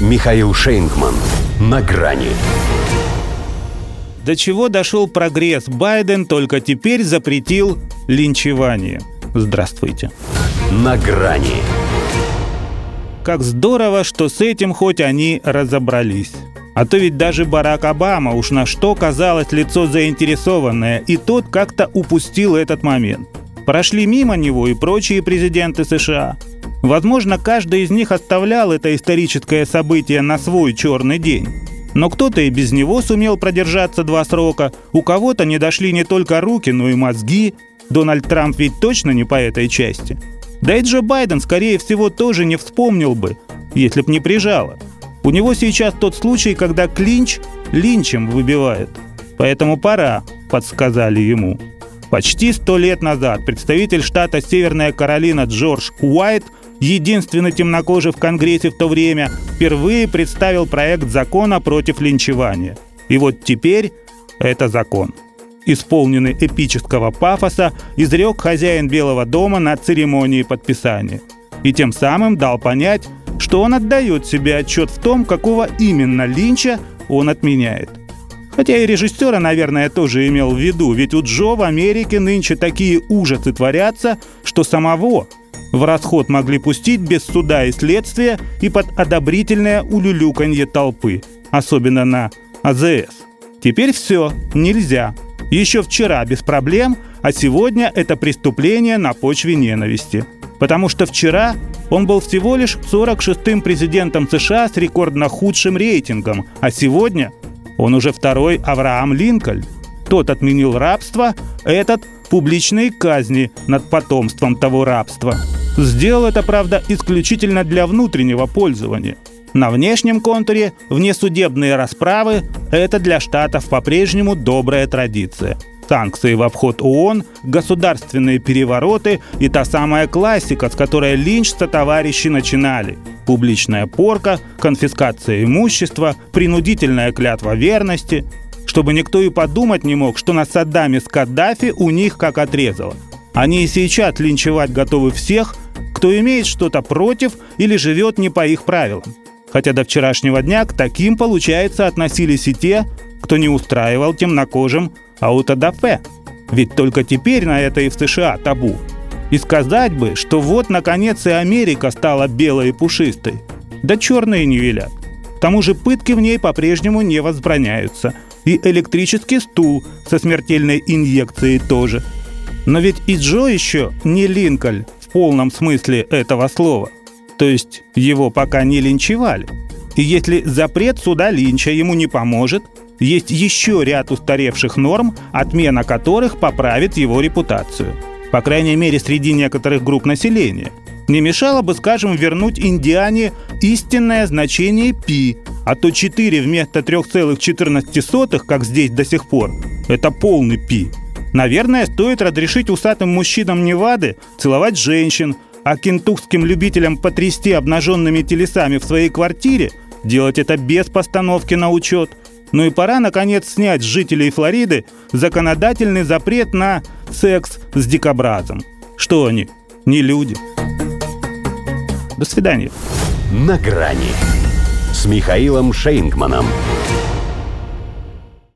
Михаил Шейнгман. На грани. До чего дошел прогресс? Байден только теперь запретил линчевание. Здравствуйте. На грани. Как здорово, что с этим хоть они разобрались. А то ведь даже Барак Обама уж на что казалось лицо заинтересованное, и тот как-то упустил этот момент. Прошли мимо него и прочие президенты США. Возможно, каждый из них оставлял это историческое событие на свой черный день. Но кто-то и без него сумел продержаться два срока, у кого-то не дошли не только руки, но и мозги. Дональд Трамп ведь точно не по этой части. Да и Джо Байден, скорее всего, тоже не вспомнил бы, если б не прижало. У него сейчас тот случай, когда клинч линчем выбивает. Поэтому пора, подсказали ему. Почти сто лет назад представитель штата Северная Каролина Джордж Уайт, единственный темнокожий в Конгрессе в то время, впервые представил проект закона против линчевания. И вот теперь это закон. Исполненный эпического пафоса, изрек хозяин Белого дома на церемонии подписания. И тем самым дал понять, что он отдает себе отчет в том, какого именно линча он отменяет. Хотя и режиссера, наверное, тоже имел в виду, ведь у Джо в Америке нынче такие ужасы творятся, что самого в расход могли пустить без суда и следствия и под одобрительное улюлюканье толпы, особенно на АЗС. Теперь все, нельзя. Еще вчера без проблем, а сегодня это преступление на почве ненависти. Потому что вчера он был всего лишь 46-м президентом США с рекордно худшим рейтингом, а сегодня он уже второй Авраам Линкольн. Тот отменил рабство, этот – публичные казни над потомством того рабства. Сделал это, правда, исключительно для внутреннего пользования. На внешнем контуре внесудебные расправы – это для Штатов по-прежнему добрая традиция – санкции в обход ООН, государственные перевороты и та самая классика, с которой Линч со товарищи начинали. Публичная порка, конфискация имущества, принудительная клятва верности. Чтобы никто и подумать не мог, что на Саддаме с Каддафи у них как отрезало. Они и сейчас линчевать готовы всех, кто имеет что-то против или живет не по их правилам. Хотя до вчерашнего дня к таким, получается, относились и те, кто не устраивал темнокожим аутодафе. Ведь только теперь на это и в США табу. И сказать бы, что вот наконец и Америка стала белой и пушистой. Да черные не велят. К тому же пытки в ней по-прежнему не возбраняются. И электрический стул со смертельной инъекцией тоже. Но ведь и Джо еще не Линкольн в полном смысле этого слова. То есть его пока не линчевали. И если запрет суда Линча ему не поможет, есть еще ряд устаревших норм, отмена которых поправит его репутацию. По крайней мере, среди некоторых групп населения. Не мешало бы, скажем, вернуть Индиане истинное значение пи, а то 4 вместо 3,14, как здесь до сих пор, это полный пи. Наверное, стоит разрешить усатым мужчинам Невады целовать женщин, а кентукским любителям потрясти обнаженными телесами в своей квартире делать это без постановки на учет – ну и пора, наконец, снять с жителей Флориды законодательный запрет на секс с дикобразом. Что они? Не люди. До свидания. На грани с Михаилом Шейнгманом.